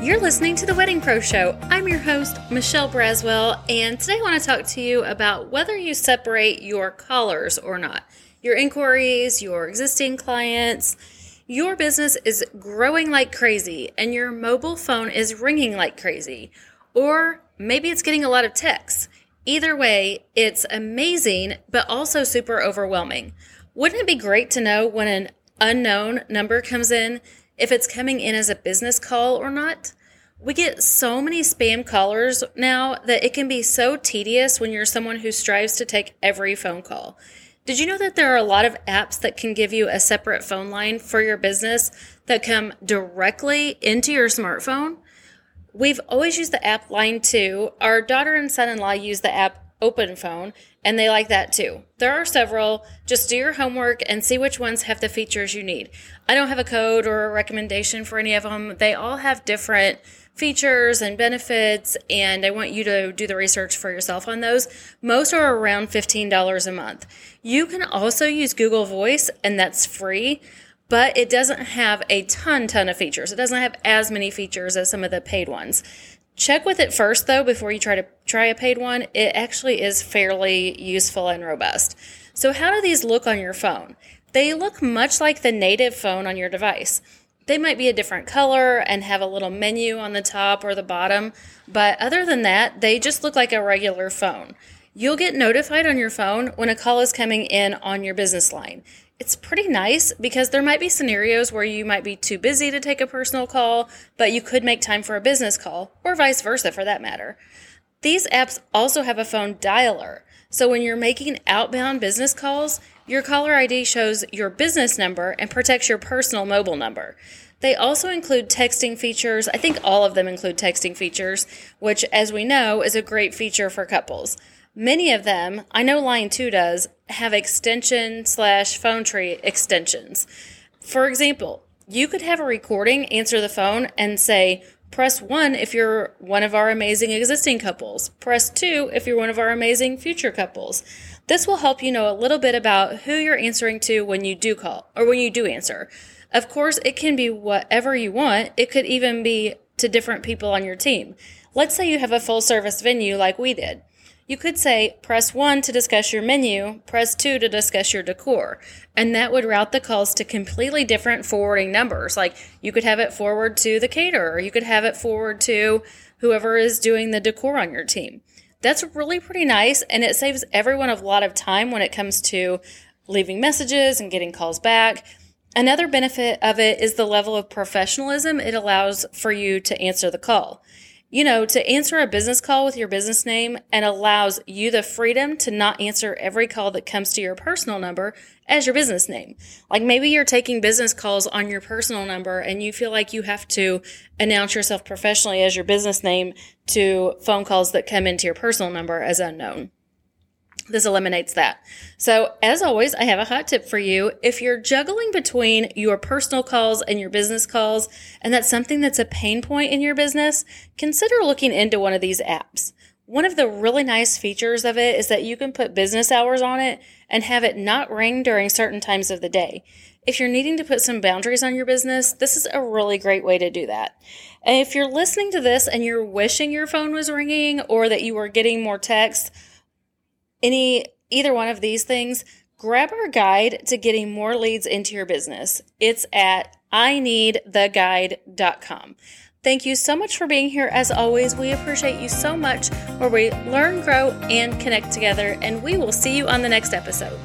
You're listening to the Wedding Pro Show. I'm your host, Michelle Braswell, and today I want to talk to you about whether you separate your callers or not. Your inquiries, your existing clients. Your business is growing like crazy, and your mobile phone is ringing like crazy. Or maybe it's getting a lot of texts. Either way, it's amazing, but also super overwhelming. Wouldn't it be great to know when an unknown number comes in if it's coming in as a business call or not. We get so many spam callers now that it can be so tedious when you're someone who strives to take every phone call. Did you know that there are a lot of apps that can give you a separate phone line for your business that come directly into your smartphone? We've always used the app Line 2. Our daughter and son in law use the app Open Phone, and they like that too. There are several. Just do your homework and see which ones have the features you need. I don't have a code or a recommendation for any of them. They all have different features and benefits, and I want you to do the research for yourself on those. Most are around $15 a month. You can also use Google Voice, and that's free, but it doesn't have a ton, ton of features. It doesn't have as many features as some of the paid ones. Check with it first though before you try to try a paid one. It actually is fairly useful and robust. So how do these look on your phone? They look much like the native phone on your device. They might be a different color and have a little menu on the top or the bottom, but other than that, they just look like a regular phone. You'll get notified on your phone when a call is coming in on your business line it's pretty nice because there might be scenarios where you might be too busy to take a personal call, but you could make time for a business call, or vice versa for that matter. These apps also have a phone dialer. So when you're making outbound business calls, your caller ID shows your business number and protects your personal mobile number. They also include texting features. I think all of them include texting features, which, as we know, is a great feature for couples. Many of them, I know Line 2 does, have extension slash phone tree extensions. For example, you could have a recording answer the phone and say, press 1 if you're one of our amazing existing couples, press 2 if you're one of our amazing future couples. This will help you know a little bit about who you're answering to when you do call or when you do answer. Of course, it can be whatever you want. It could even be to different people on your team. Let's say you have a full service venue like we did. You could say, press 1 to discuss your menu, press 2 to discuss your decor. And that would route the calls to completely different forwarding numbers. Like you could have it forward to the caterer, you could have it forward to whoever is doing the decor on your team. That's really pretty nice, and it saves everyone a lot of time when it comes to leaving messages and getting calls back. Another benefit of it is the level of professionalism it allows for you to answer the call you know, to answer a business call with your business name and allows you the freedom to not answer every call that comes to your personal number as your business name. Like maybe you're taking business calls on your personal number and you feel like you have to announce yourself professionally as your business name to phone calls that come into your personal number as unknown. This eliminates that. So, as always, I have a hot tip for you. If you're juggling between your personal calls and your business calls, and that's something that's a pain point in your business, consider looking into one of these apps. One of the really nice features of it is that you can put business hours on it and have it not ring during certain times of the day. If you're needing to put some boundaries on your business, this is a really great way to do that. And if you're listening to this and you're wishing your phone was ringing or that you were getting more texts, any either one of these things, grab our guide to getting more leads into your business. It's at I need the ineedtheguide.com. Thank you so much for being here. As always, we appreciate you so much where we learn, grow, and connect together, and we will see you on the next episode.